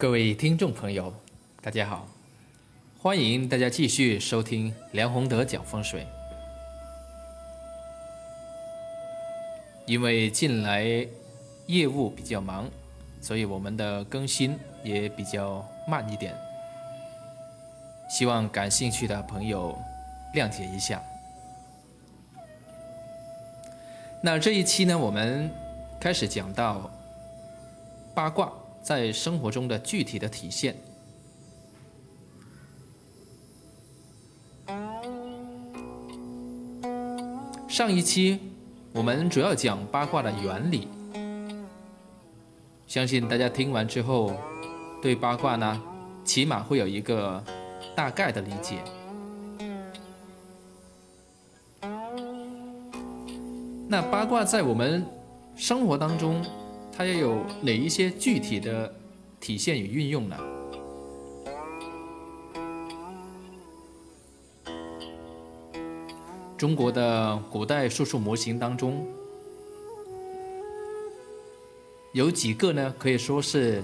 各位听众朋友，大家好，欢迎大家继续收听梁宏德讲风水。因为近来业务比较忙，所以我们的更新也比较慢一点，希望感兴趣的朋友谅解一下。那这一期呢，我们开始讲到八卦。在生活中的具体的体现。上一期我们主要讲八卦的原理，相信大家听完之后，对八卦呢，起码会有一个大概的理解。那八卦在我们生活当中。它又有哪一些具体的体现与运用呢？中国的古代术数模型当中，有几个呢？可以说是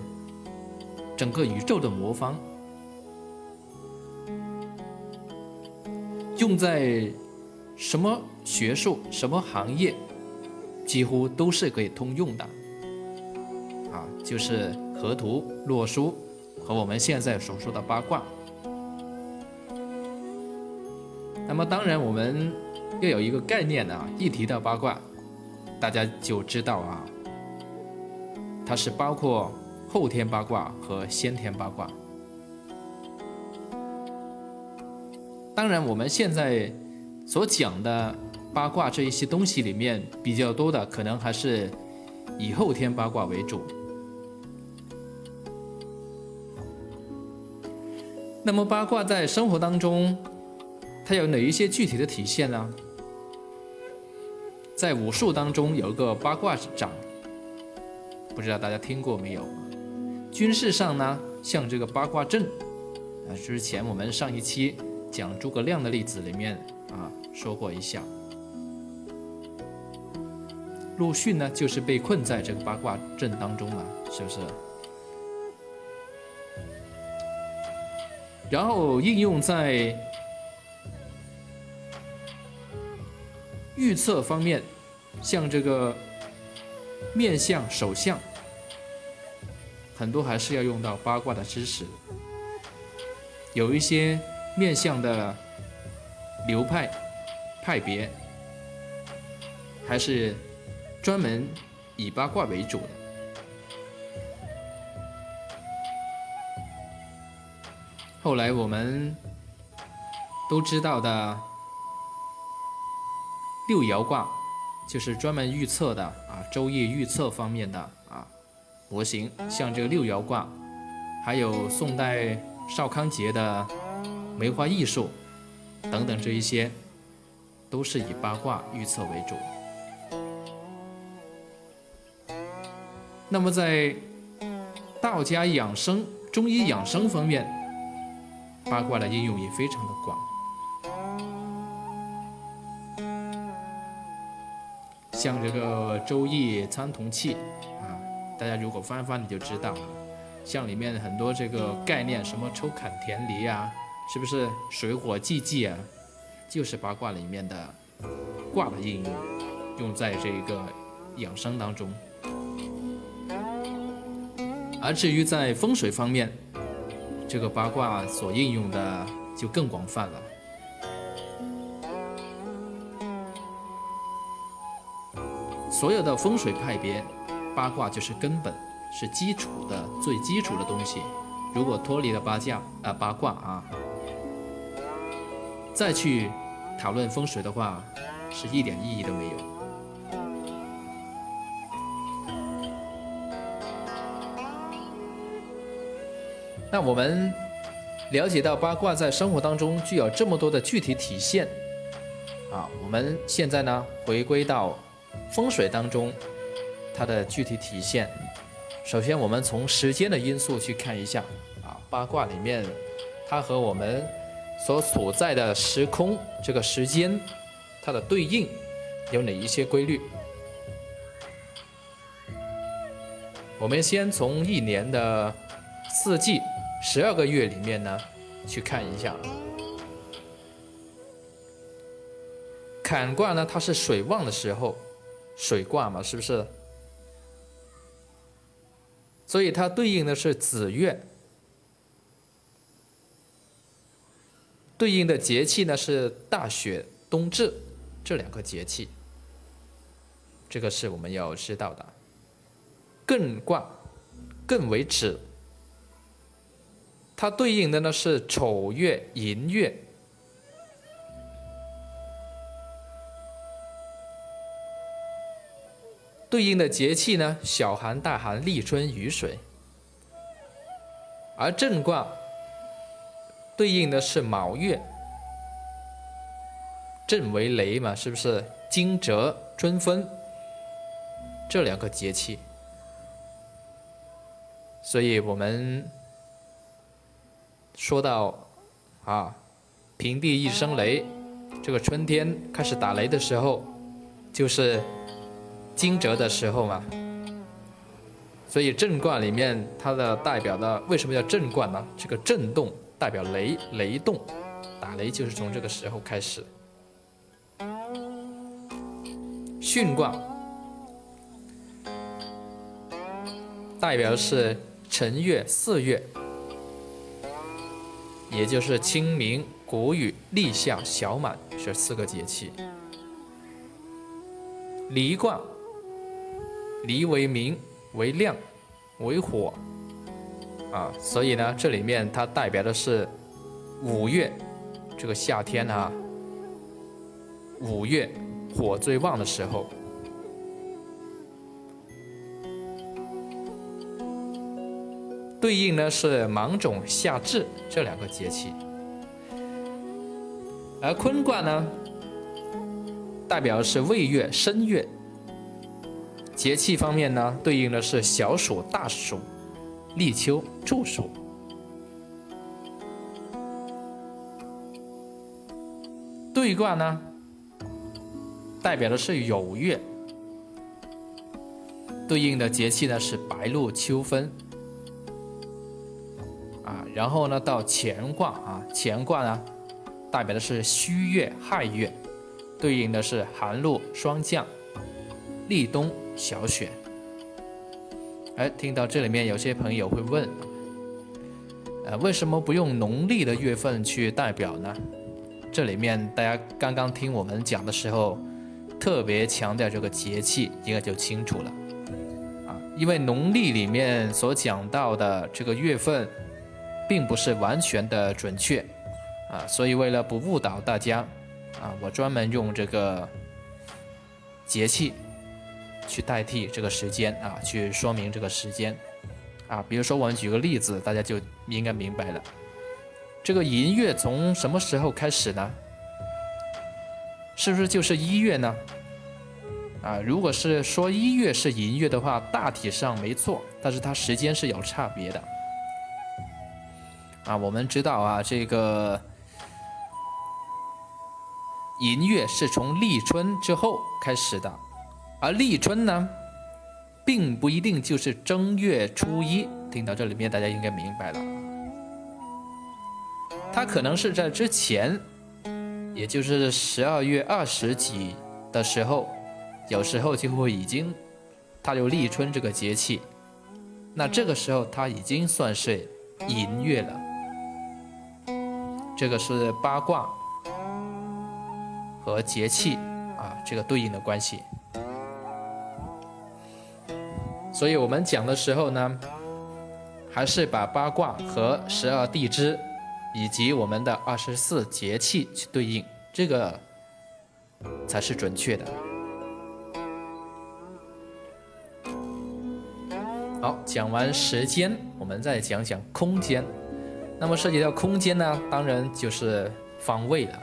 整个宇宙的魔方，用在什么学术、什么行业，几乎都是可以通用的。啊就是河图、洛书和我们现在所说的八卦。那么当然，我们要有一个概念啊，一提到八卦，大家就知道啊，它是包括后天八卦和先天八卦。当然，我们现在所讲的八卦这一些东西里面，比较多的可能还是以后天八卦为主。那么八卦在生活当中，它有哪一些具体的体现呢？在武术当中有一个八卦掌，不知道大家听过没有？军事上呢，像这个八卦阵，啊，之前我们上一期讲诸葛亮的例子里面啊说过一下，陆逊呢就是被困在这个八卦阵当中了，是不是？然后应用在预测方面，像这个面相、手相，很多还是要用到八卦的知识。有一些面相的流派、派别，还是专门以八卦为主的。后来我们都知道的六爻卦，就是专门预测的啊，周易预测方面的啊模型。像这个六爻卦，还有宋代邵康节的梅花易数等等这一些，都是以八卦预测为主。那么在道家养生、中医养生方面，八卦的应用也非常的广，像这个《周易参同契》啊，大家如果翻翻你就知道了，像里面很多这个概念，什么抽坎填离啊，是不是水火既济啊，就是八卦里面的卦的应用，用在这个养生当中。而至于在风水方面，这个八卦所应用的就更广泛了。所有的风水派别，八卦就是根本，是基础的最基础的东西。如果脱离了八卦啊八卦啊，再去讨论风水的话，是一点意义都没有。那我们了解到八卦在生活当中具有这么多的具体体现，啊，我们现在呢回归到风水当中它的具体体现。首先，我们从时间的因素去看一下，啊，八卦里面它和我们所处在的时空这个时间它的对应有哪一些规律？我们先从一年的。四季十二个月里面呢，去看一下。坎卦呢，它是水旺的时候，水卦嘛，是不是？所以它对应的是子月，对应的节气呢是大雪、冬至这两个节气。这个是我们要知道的。艮卦，艮为止，它对应的呢是丑月、寅月。对应的节气呢，小寒、大寒、立春、雨水。而震卦对应的是卯月，震为雷嘛，是不是？惊蛰、春分这两个节气，所以我们说到啊，平地一声雷，这个春天开始打雷的时候，就是。惊蛰的时候嘛，所以震卦里面它的代表的为什么叫震卦呢？这个震动代表雷，雷动，打雷就是从这个时候开始。巽卦代表是辰月、巳月，也就是清明、谷雨、立夏、小满这四个节气。离卦。离为明，为亮，为火，啊，所以呢，这里面它代表的是五月，这个夏天啊，五月火最旺的时候，对应呢是芒种、夏至这两个节气，而坤卦呢，代表的是未月、申月。节气方面呢，对应的是小暑、大暑、立秋、处暑。兑卦呢，代表的是酉月，对应的节气呢是白露、秋分。然后呢到乾卦啊，乾卦呢代表的是戌月、亥月，对应的是寒露、霜降、立冬。小雪，哎，听到这里面有些朋友会问，呃，为什么不用农历的月份去代表呢？这里面大家刚刚听我们讲的时候，特别强调这个节气，应该就清楚了，啊，因为农历里面所讲到的这个月份，并不是完全的准确，啊，所以为了不误导大家，啊，我专门用这个节气。去代替这个时间啊，去说明这个时间啊。比如说，我们举个例子，大家就应该明白了。这个寅月从什么时候开始呢？是不是就是一月呢？啊，如果是说一月是寅月的话，大体上没错，但是它时间是有差别的。啊，我们知道啊，这个寅月是从立春之后开始的。而立春呢，并不一定就是正月初一。听到这里面，大家应该明白了，它可能是在之前，也就是十二月二十几的时候，有时候就会已经，它有立春这个节气，那这个时候它已经算是寅月了。这个是八卦和节气啊，这个对应的关系。所以我们讲的时候呢，还是把八卦和十二地支，以及我们的二十四节气去对应，这个才是准确的。好，讲完时间，我们再讲讲空间。那么涉及到空间呢，当然就是方位了。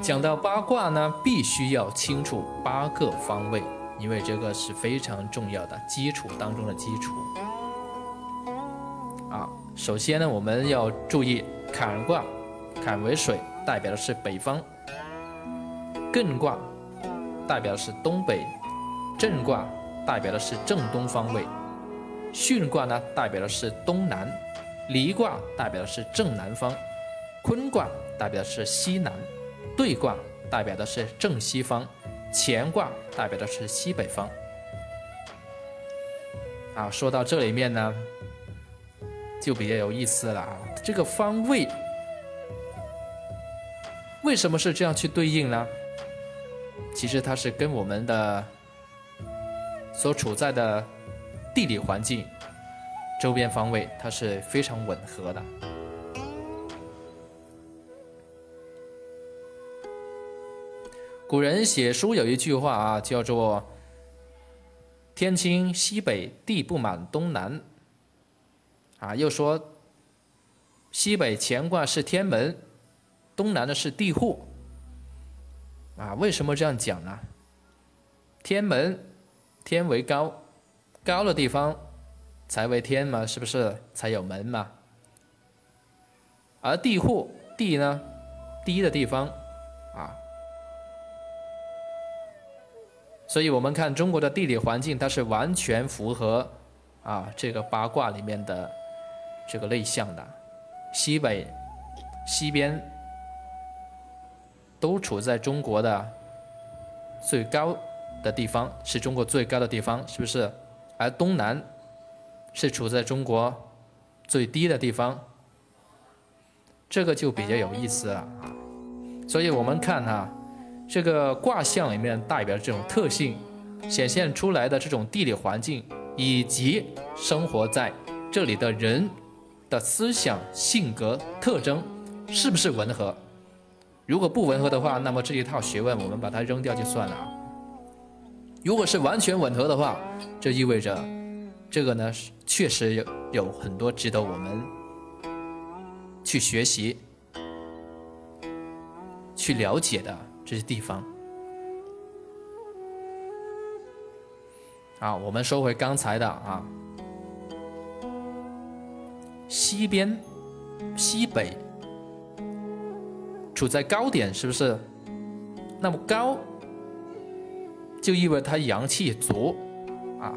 讲到八卦呢，必须要清楚八个方位。因为这个是非常重要的基础当中的基础啊。首先呢，我们要注意坎卦，坎为水，代表的是北方；艮卦代表的是东北；震卦代表的是正东方位；巽卦呢代表的是东南，离卦代表的是正南方，坤卦代表的是西南，兑卦代表的是正西方，乾卦代表的是西北方。啊，说到这里面呢，就比较有意思了啊。这个方位为什么是这样去对应呢？其实它是跟我们的所处在的地理环境、周边方位，它是非常吻合的。古人写书有一句话啊，叫做。天清西北，地不满东南。啊，又说西北乾卦是天门，东南的是地户。啊，为什么这样讲呢？天门，天为高，高的地方才为天嘛，是不是才有门嘛？而地户，地呢，低的地方，啊。所以，我们看中国的地理环境，它是完全符合啊这个八卦里面的这个类象的。西北、西边都处在中国的最高的地方，是中国最高的地方，是不是？而东南是处在中国最低的地方，这个就比较有意思了啊。所以我们看哈。这个卦象里面代表这种特性，显现出来的这种地理环境，以及生活在这里的人的思想、性格特征，是不是吻合？如果不吻合的话，那么这一套学问我们把它扔掉就算了啊。如果是完全吻合的话，这意味着这个呢，确实有有很多值得我们去学习、去了解的。这些地方，啊，我们说回刚才的啊，西边、西北处在高点，是不是？那么高就意味着它阳气足，啊，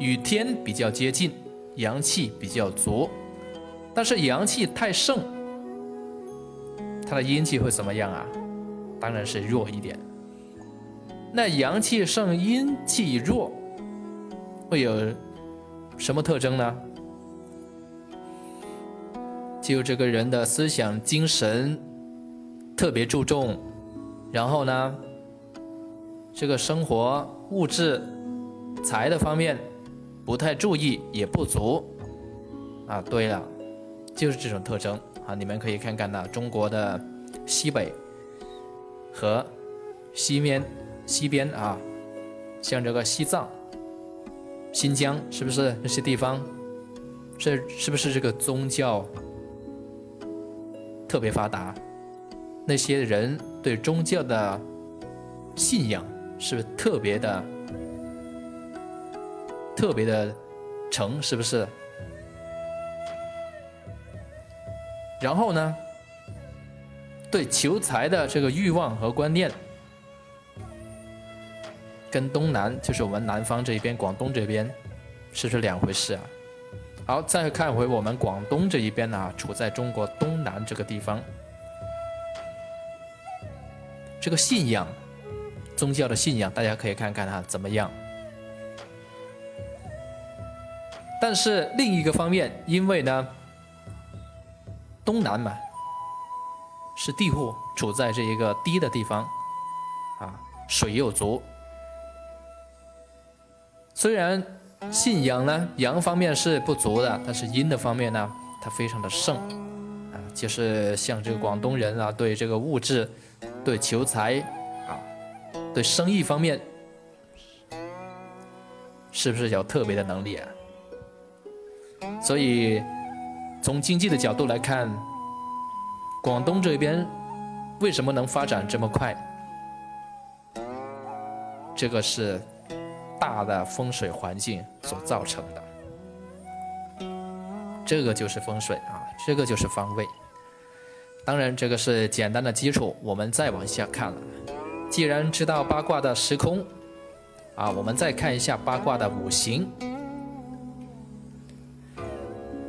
与天比较接近，阳气比较足。但是阳气太盛，它的阴气会怎么样啊？当然是弱一点。那阳气盛，阴气弱，会有什么特征呢？就这个人的思想、精神特别注重，然后呢，这个生活物质财的方面不太注意，也不足。啊，对了，就是这种特征啊！你们可以看看呢，中国的西北。和西面、西边啊，像这个西藏、新疆，是不是那些地方？是是不是这个宗教特别发达？那些人对宗教的信仰是不是特别的、特别的诚？是不是？然后呢？对求财的这个欲望和观念，跟东南就是我们南方这一边，广东这边，是不是两回事啊。好，再看回我们广东这一边呢，处在中国东南这个地方，这个信仰，宗教的信仰，大家可以看看哈怎么样。但是另一个方面，因为呢，东南嘛。是地户处在这一个低的地方，啊，水又足。虽然信仰呢阳方面是不足的，但是阴的方面呢，它非常的盛，啊，就是像这个广东人啊，对这个物质、对求财、对生意方面，是不是有特别的能力啊？所以从经济的角度来看。广东这边为什么能发展这么快？这个是大的风水环境所造成的。这个就是风水啊，这个就是方位。当然，这个是简单的基础，我们再往下看了。既然知道八卦的时空，啊，我们再看一下八卦的五行。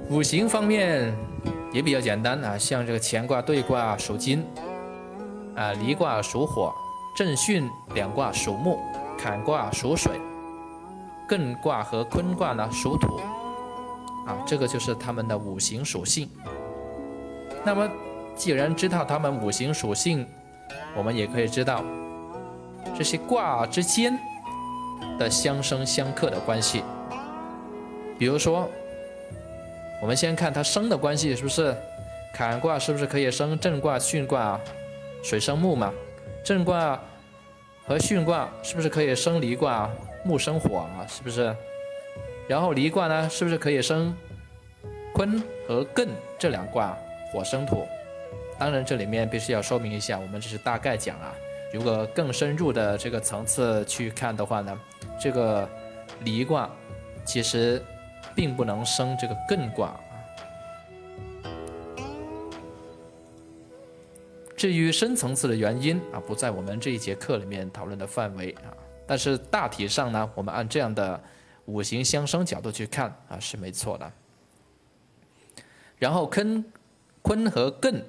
五行方面也比较简单啊，像这个乾卦兑卦属金，啊离卦属火，震巽两卦属木，坎卦属水，艮卦和坤卦呢属土，啊这个就是他们的五行属性。那么既然知道他们五行属性，我们也可以知道这些卦之间的相生相克的关系。比如说，我们先看它生的关系，是不是？坎卦是不是可以生震卦、巽卦？水生木嘛。震卦和巽卦是不是可以生离卦？木生火啊，是不是？然后离卦呢，是不是可以生坤和艮这两卦？火生土。当然，这里面必须要说明一下，我们只是大概讲啊。如果更深入的这个层次去看的话呢，这个离卦其实。并不能生这个艮卦。至于深层次的原因啊，不在我们这一节课里面讨论的范围啊。但是大体上呢，我们按这样的五行相生角度去看啊，是没错的。然后坤坤和艮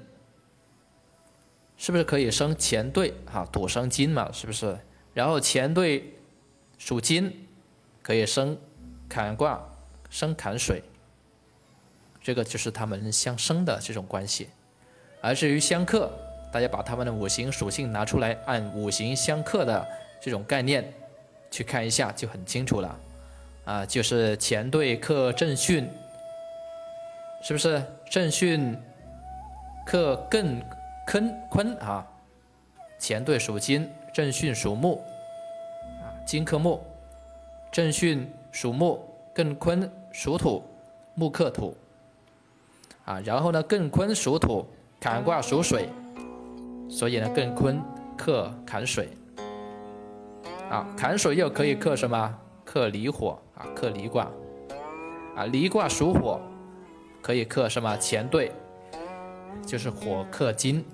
是不是可以生乾兑啊？土生金嘛，是不是？然后乾兑属金，可以生坎卦。生坎水，这个就是他们相生的这种关系。而至于相克，大家把他们的五行属性拿出来，按五行相克的这种概念去看一下，就很清楚了。啊，就是乾兑克震巽，是不是？震巽克艮坤坤啊？乾兑属金，震巽属木，啊，金克木，震巽属木。艮坤属土，木克土，啊，然后呢，艮坤属土，坎卦属水，所以呢，艮坤克坎水，啊，坎水又可以克什么？克离火啊，克离卦，啊，离卦属火，可以克什么？乾兑，就是火克金，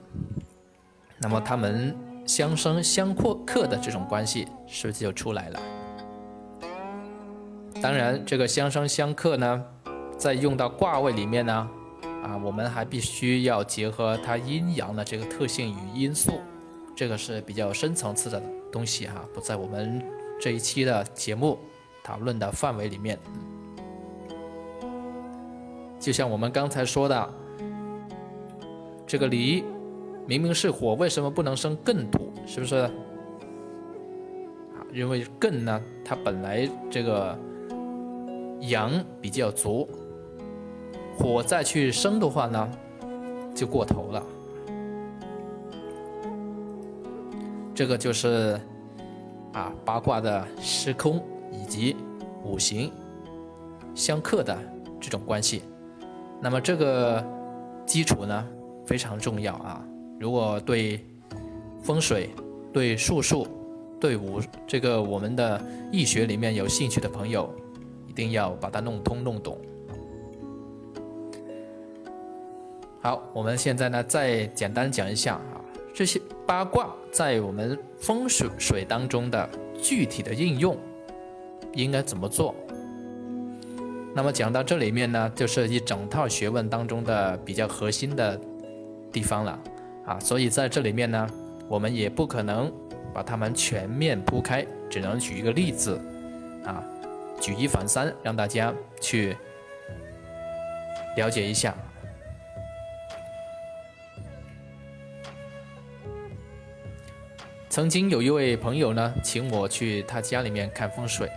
那么他们相生相克克的这种关系，是不是就出来了？当然，这个相生相克呢，在用到卦位里面呢，啊，我们还必须要结合它阴阳的这个特性与因素，这个是比较深层次的东西哈，不在我们这一期的节目讨论的范围里面。就像我们刚才说的，这个离明明是火，为什么不能生艮土？是不是？啊，因为艮呢，它本来这个。阳比较足，火再去生的话呢，就过头了。这个就是啊八卦的时空以及五行相克的这种关系。那么这个基础呢非常重要啊。如果对风水、对术数、对武这个我们的易学里面有兴趣的朋友。一定要把它弄通弄懂。好，我们现在呢再简单讲一下啊，这些八卦在我们风水水当中的具体的应用应该怎么做？那么讲到这里面呢，就是一整套学问当中的比较核心的地方了啊，所以在这里面呢，我们也不可能把它们全面铺开，只能举一个例子啊。举一反三，让大家去了解一下。曾经有一位朋友呢，请我去他家里面看风水。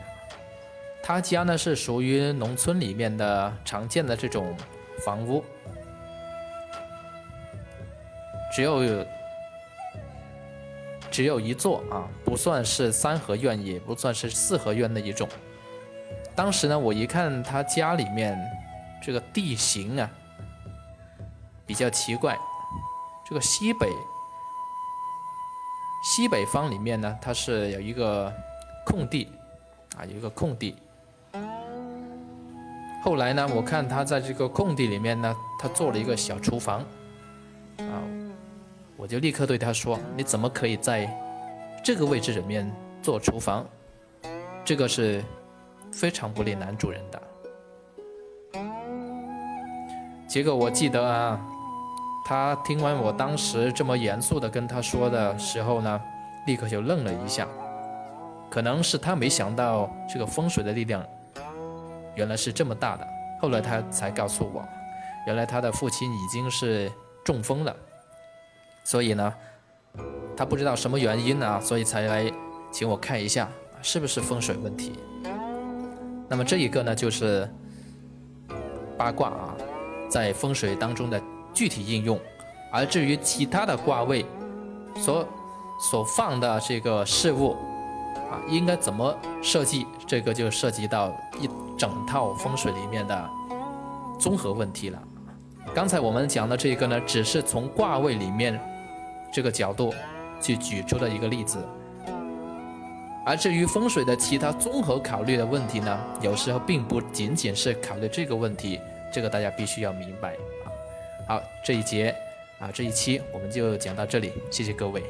他家呢是属于农村里面的常见的这种房屋，只有只有一座啊，不算是三合院，也不算是四合院的一种。当时呢，我一看他家里面这个地形啊，比较奇怪。这个西北西北方里面呢，它是有一个空地啊，有一个空地。后来呢，我看他在这个空地里面呢，他做了一个小厨房啊，我就立刻对他说：“你怎么可以在这个位置里面做厨房？这个是。”非常不利男主人的。结果我记得啊，他听完我当时这么严肃的跟他说的时候呢，立刻就愣了一下，可能是他没想到这个风水的力量原来是这么大的。后来他才告诉我，原来他的父亲已经是中风了，所以呢，他不知道什么原因呢，所以才来请我看一下是不是风水问题。那么这一个呢，就是八卦啊，在风水当中的具体应用。而至于其他的卦位所所放的这个事物啊，应该怎么设计，这个就涉及到一整套风水里面的综合问题了。刚才我们讲的这个呢，只是从卦位里面这个角度去举出的一个例子。而至于风水的其他综合考虑的问题呢，有时候并不仅仅是考虑这个问题，这个大家必须要明白啊。好，这一节啊，这一期我们就讲到这里，谢谢各位。